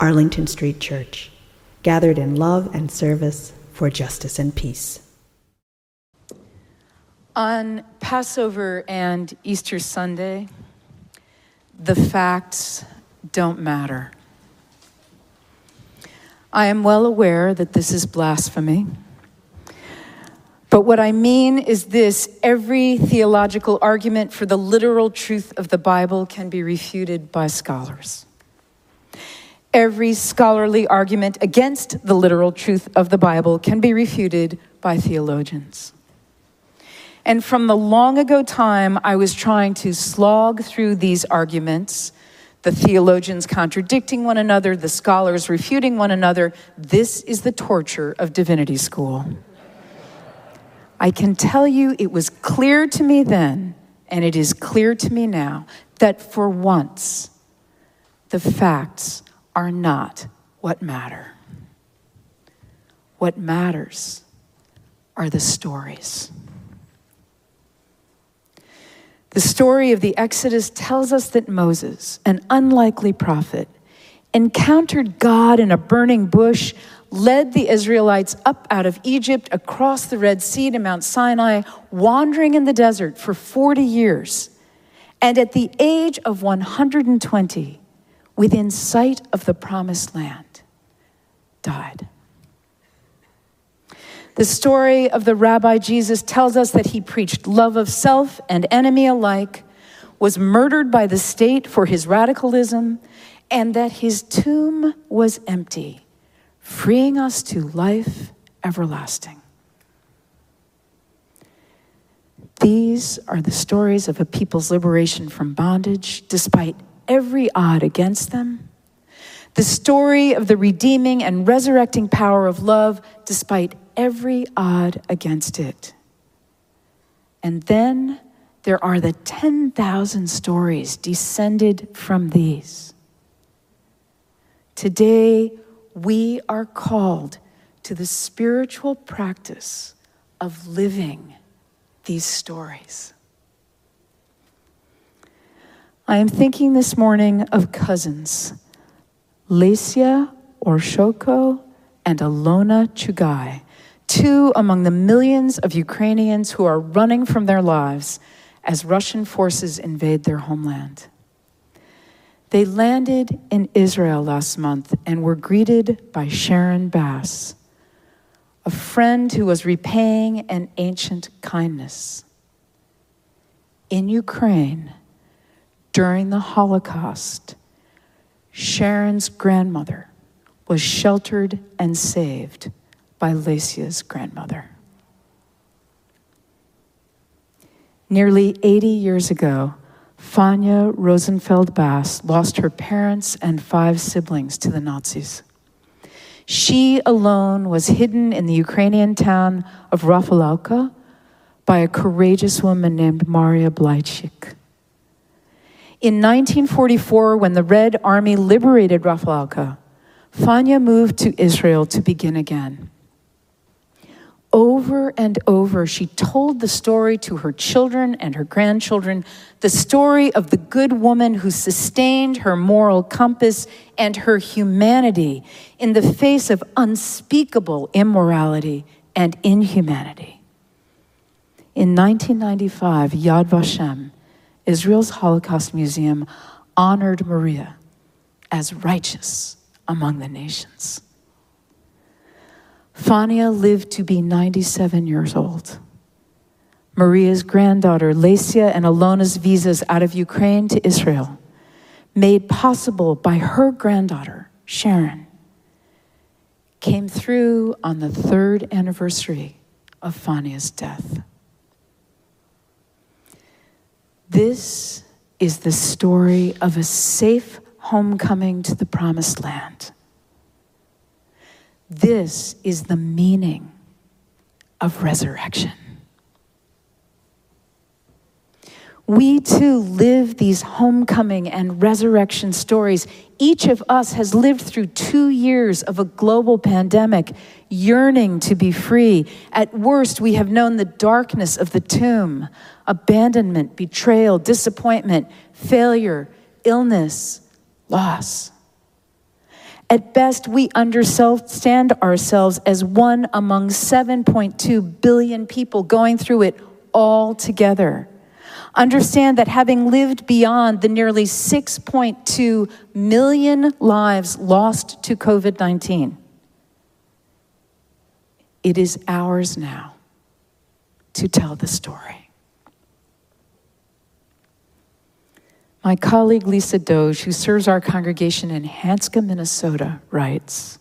Arlington Street Church, gathered in love and service for justice and peace. On Passover and Easter Sunday, the facts don't matter. I am well aware that this is blasphemy. But what I mean is this every theological argument for the literal truth of the Bible can be refuted by scholars every scholarly argument against the literal truth of the Bible can be refuted by theologians. And from the long ago time, I was trying to slog through these arguments, the theologians contradicting one another, the scholars refuting one another. This is the torture of divinity school. I can tell you it was clear to me then, and it is clear to me now, that for once, the facts are not what matter. What matters are the stories. The story of the Exodus tells us that Moses, an unlikely prophet, encountered God in a burning bush, led the Israelites up out of Egypt across the Red Sea to Mount Sinai, wandering in the desert for 40 years. And at the age of 120, within sight of the promised land, died. The story of the Rabbi Jesus tells us that he preached love of self and enemy alike, was murdered by the state for his radicalism, and that his tomb was empty, freeing us to life everlasting. These are the stories of a people's liberation from bondage despite every odd against them. The story of the redeeming and resurrecting power of love despite every odd against it. And then there are the 10,000 stories descended from these. Today, we are called to the spiritual practice of living these stories. I am thinking this morning of cousins, Lesia Orshoko and Alona Chugai, two among the millions of Ukrainians who are running from their lives as Russian forces invade their homeland. They landed in Israel last month and were greeted by Sharon Bass, a friend who was repaying an ancient kindness. In Ukraine, during the Holocaust, Sharon's grandmother was sheltered and saved by Lesia's grandmother. Nearly 80 years ago, Fanya Rosenfeld Bass lost her parents and five siblings to the Nazis. She alone was hidden in the Ukrainian town of Rafalovka by a courageous woman named Maria Blychik. In 1944, when the Red Army liberated Rafalovka, Fanya moved to Israel to begin again. Over and over, she told the story to her children and her grandchildren the story of the good woman who sustained her moral compass and her humanity in the face of unspeakable immorality and inhumanity. In 1995, Yad Vashem Israel's Holocaust Museum honored Maria as righteous among the nations. Fania lived to be 97 years old. Maria's granddaughter, Lesia, and Alona's visas out of Ukraine to Israel, made possible by her granddaughter, Sharon, came through on the third anniversary of Fania's death. This is the story of a safe homecoming to the promised land. This is the meaning of resurrection. We too live these homecoming and resurrection stories. Each of us has lived through two years of a global pandemic, yearning to be free. At worst, we have known the darkness of the tomb, abandonment, betrayal, disappointment, failure, illness, loss. At best, we understand ourselves as one among 7.2 billion people going through it all together. Understand that having lived beyond the nearly 6.2 million lives lost to COVID 19, it is ours now to tell the story. My colleague Lisa Doege, who serves our congregation in Hanska, Minnesota, writes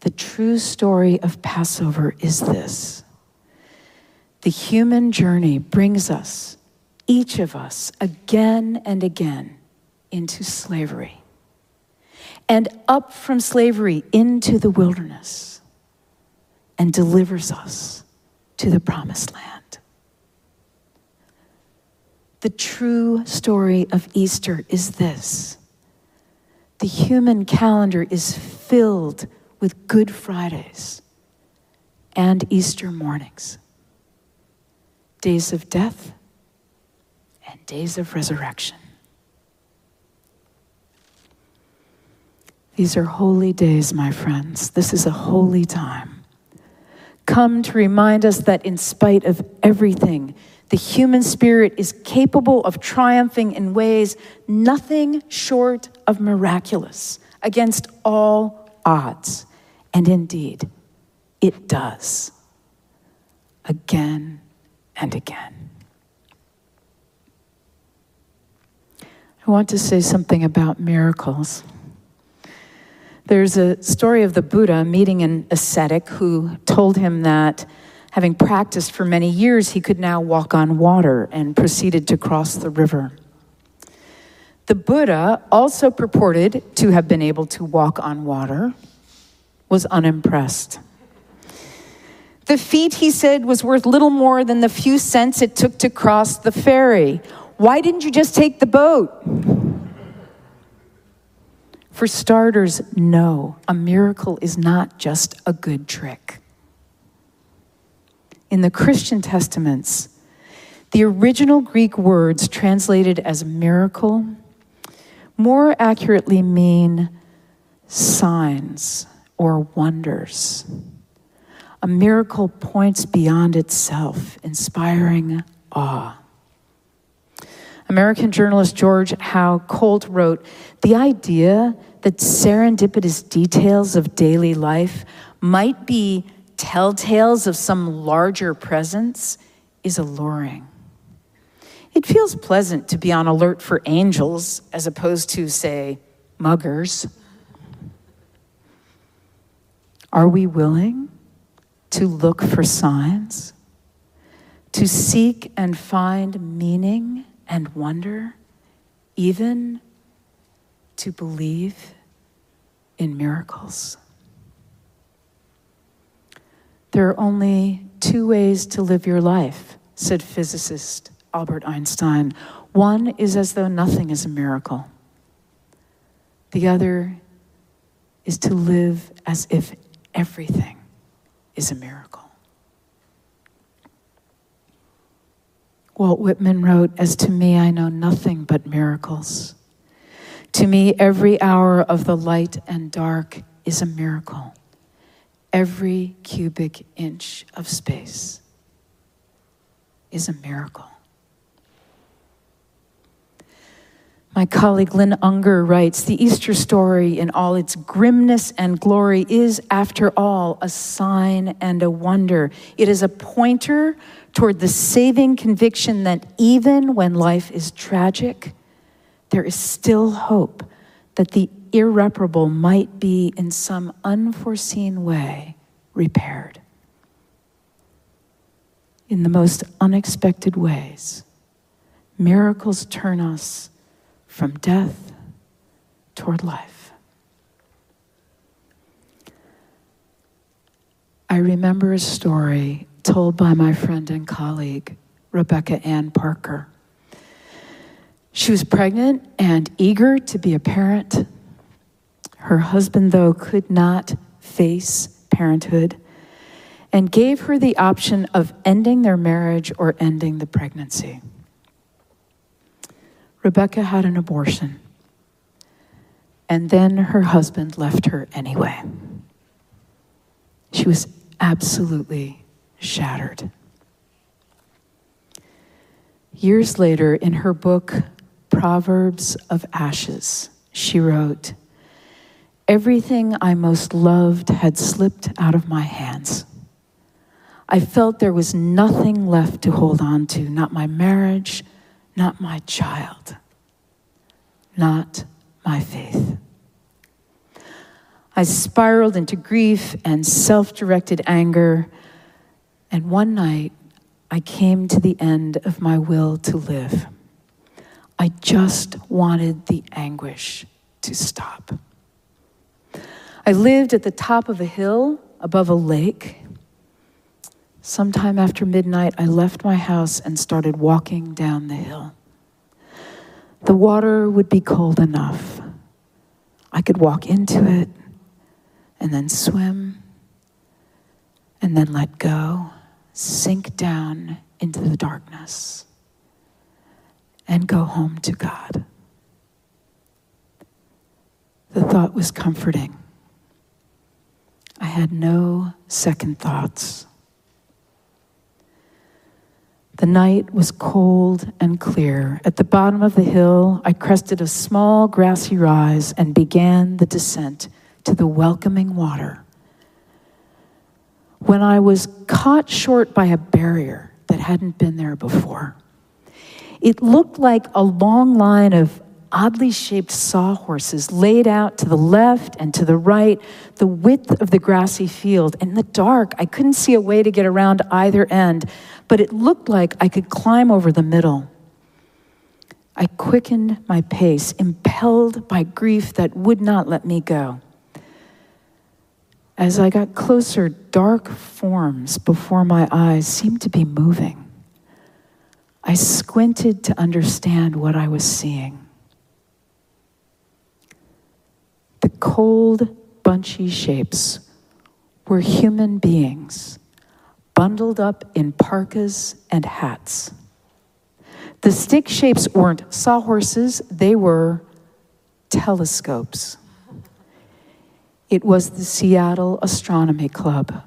The true story of Passover is this the human journey brings us each of us again and again into slavery. And up from slavery into the wilderness and delivers us to the promised land. The true story of Easter is this. The human calendar is filled with Good Fridays and Easter mornings, days of death and days of resurrection. These are holy days, my friends. This is a holy time. Come to remind us that in spite of everything, the human spirit is capable of triumphing in ways nothing short of miraculous against all odds. And indeed, it does. Again and again. I want to say something about miracles. There's a story of the Buddha meeting an ascetic who told him that having practiced for many years, he could now walk on water and proceeded to cross the river. The Buddha, also purported to have been able to walk on water, was unimpressed. The feat, he said, was worth little more than the few cents it took to cross the ferry why didn't you just take the boat? For starters, no, a miracle is not just a good trick. In the Christian Testaments, the original Greek words translated as miracle more accurately mean signs or wonders. A miracle points beyond itself, inspiring awe. American journalist George Howe Colt wrote The idea that serendipitous details of daily life might be telltales of some larger presence is alluring. It feels pleasant to be on alert for angels as opposed to, say, muggers. Are we willing to look for signs? To seek and find meaning and wonder, even to believe in miracles. There are only two ways to live your life, said physicist Albert Einstein. One is as though nothing is a miracle, the other is to live as if everything is a miracle. Walt Whitman wrote, As to me, I know nothing but miracles. To me, every hour of the light and dark is a miracle. Every cubic inch of space is a miracle. My colleague Lynn Ungar writes The Easter story, in all its grimness and glory, is, after all, a sign and a wonder. It is a pointer toward the saving conviction that even when life is tragic, there is still hope that the irreparable might be in some unforeseen way repaired. In the most unexpected ways, miracles turn us from death toward life. I remember a story told by my friend and colleague, Rebecca Ann Parker. She was pregnant and eager to be a parent. Her husband, though, could not face parenthood and gave her the option of ending their marriage or ending the pregnancy. Rebecca had an abortion, and then her husband left her anyway. She was absolutely shattered. Years later, in her book, Proverbs of Ashes, she wrote, Everything I most loved had slipped out of my hands. I felt there was nothing left to hold on to, not my marriage, not my child, not my faith. I spiraled into grief and self directed anger, and one night I came to the end of my will to live. I just wanted the anguish to stop. I lived at the top of a hill above a lake Sometime after midnight, I left my house and started walking down the hill. The water would be cold enough. I could walk into it and then swim and then let go, sink down into the darkness, and go home to God. The thought was comforting. I had no second thoughts. The night was cold and clear. At the bottom of the hill, I crested a small grassy rise and began the descent to the welcoming water. When I was caught short by a barrier that hadn't been there before, it looked like a long line of oddly shaped sawhorses laid out to the left and to the right, the width of the grassy field. In the dark, I couldn't see a way to get around either end, but it looked like I could climb over the middle. I quickened my pace, impelled by grief that would not let me go. As I got closer, dark forms before my eyes seemed to be moving. I squinted to understand what I was seeing. The cold, bunchy shapes were human beings bundled up in parkas and hats. The stick shapes weren't sawhorses, they were telescopes. It was the Seattle Astronomy Club.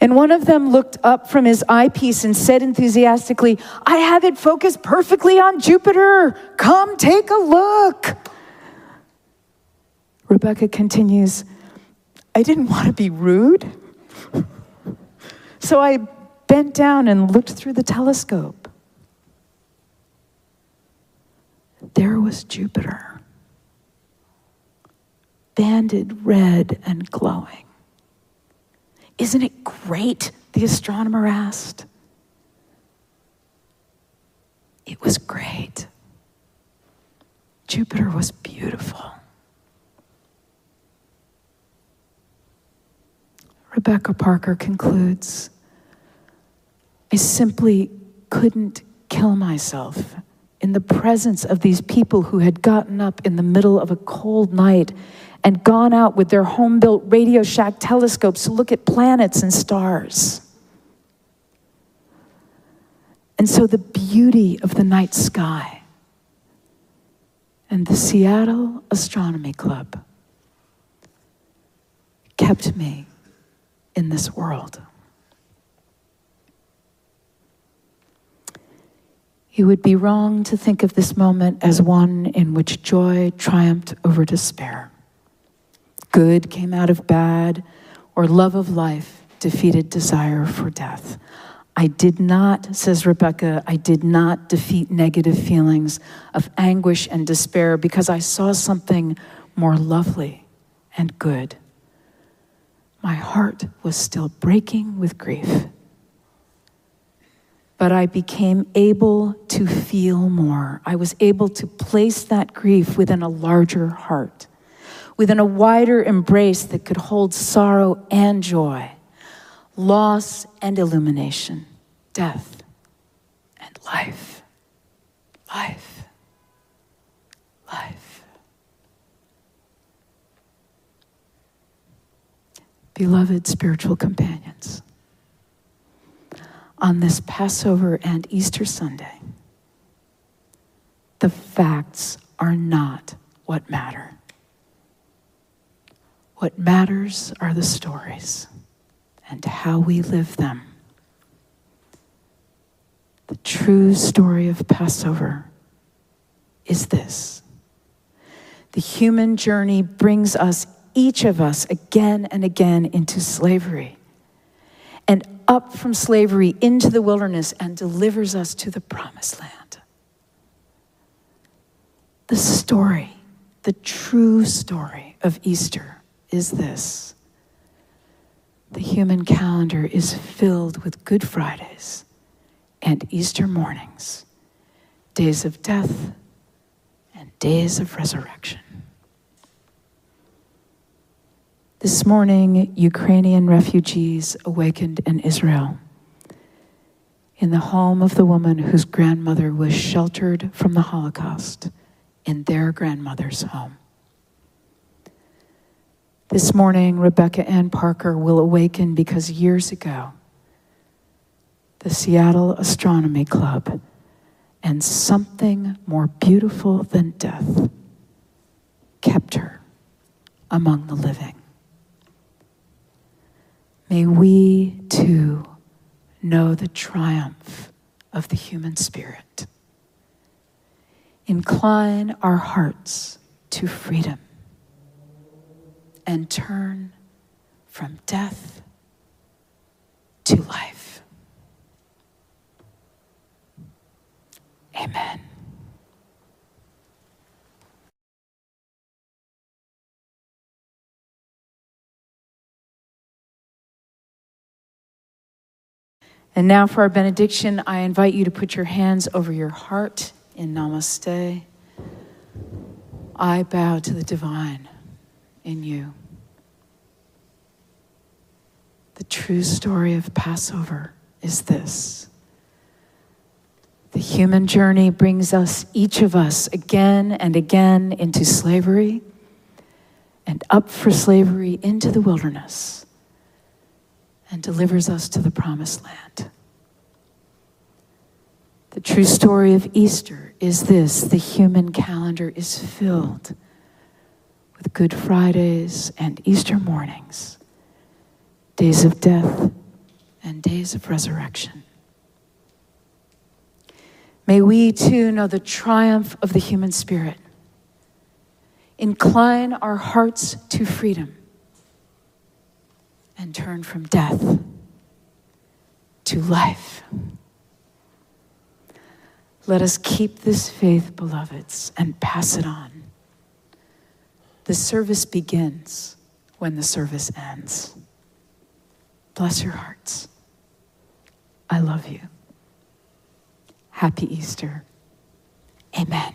And one of them looked up from his eyepiece and said enthusiastically, I have it focused perfectly on Jupiter. Come take a look. Rebecca continues, I didn't want to be rude. So I bent down and looked through the telescope. There was Jupiter, banded red and glowing. Isn't it great? The astronomer asked. It was great. Jupiter was beautiful. Rebecca Parker concludes I simply couldn't kill myself in the presence of these people who had gotten up in the middle of a cold night and gone out with their home built Radio Shack telescopes to look at planets and stars. And so the beauty of the night sky and the Seattle Astronomy Club kept me in this world. You would be wrong to think of this moment as one in which joy triumphed over despair. Good came out of bad, or love of life defeated desire for death. I did not, says Rebecca, I did not defeat negative feelings of anguish and despair because I saw something more lovely and good my heart was still breaking with grief. but I became able to feel more. I was able to place that grief within a larger heart, within a wider embrace that could hold sorrow and joy, loss and illumination, death and life. Life. Life. Beloved spiritual companions on this Passover and Easter Sunday, the facts are not what matter. What matters are the stories and how we live them. The true story of Passover is this the human journey brings us, each of us, again and again into slavery and up from slavery into the wilderness and delivers us to the promised land. The story, the true story of Easter is this the human calendar is filled with Good Fridays and Easter mornings, days of death and days of resurrection. This morning, Ukrainian refugees awakened in Israel, in the home of the woman whose grandmother was sheltered from the Holocaust in their grandmother's home. This morning, Rebecca Ann Parker will awaken because years ago, the Seattle Astronomy Club and something more beautiful than death kept her among the living. May we too know the triumph of the human spirit. Incline our hearts to freedom and turn from death to life. Amen. And now for our benediction, I invite you to put your hands over your heart in namaste. I bow to the divine in you. The true story of Passover is this. The human journey brings us, each of us, again and again into slavery and up for slavery into the wilderness and delivers us to the promised land. The true story of Easter is this the human calendar is filled with Good Fridays and Easter mornings, days of death and days of resurrection. May we too know the triumph of the human spirit. Incline our hearts to freedom and turn from death to life. Let us keep this faith, beloveds, and pass it on. The service begins when the service ends. Bless your hearts. I love you. Happy Easter. Amen.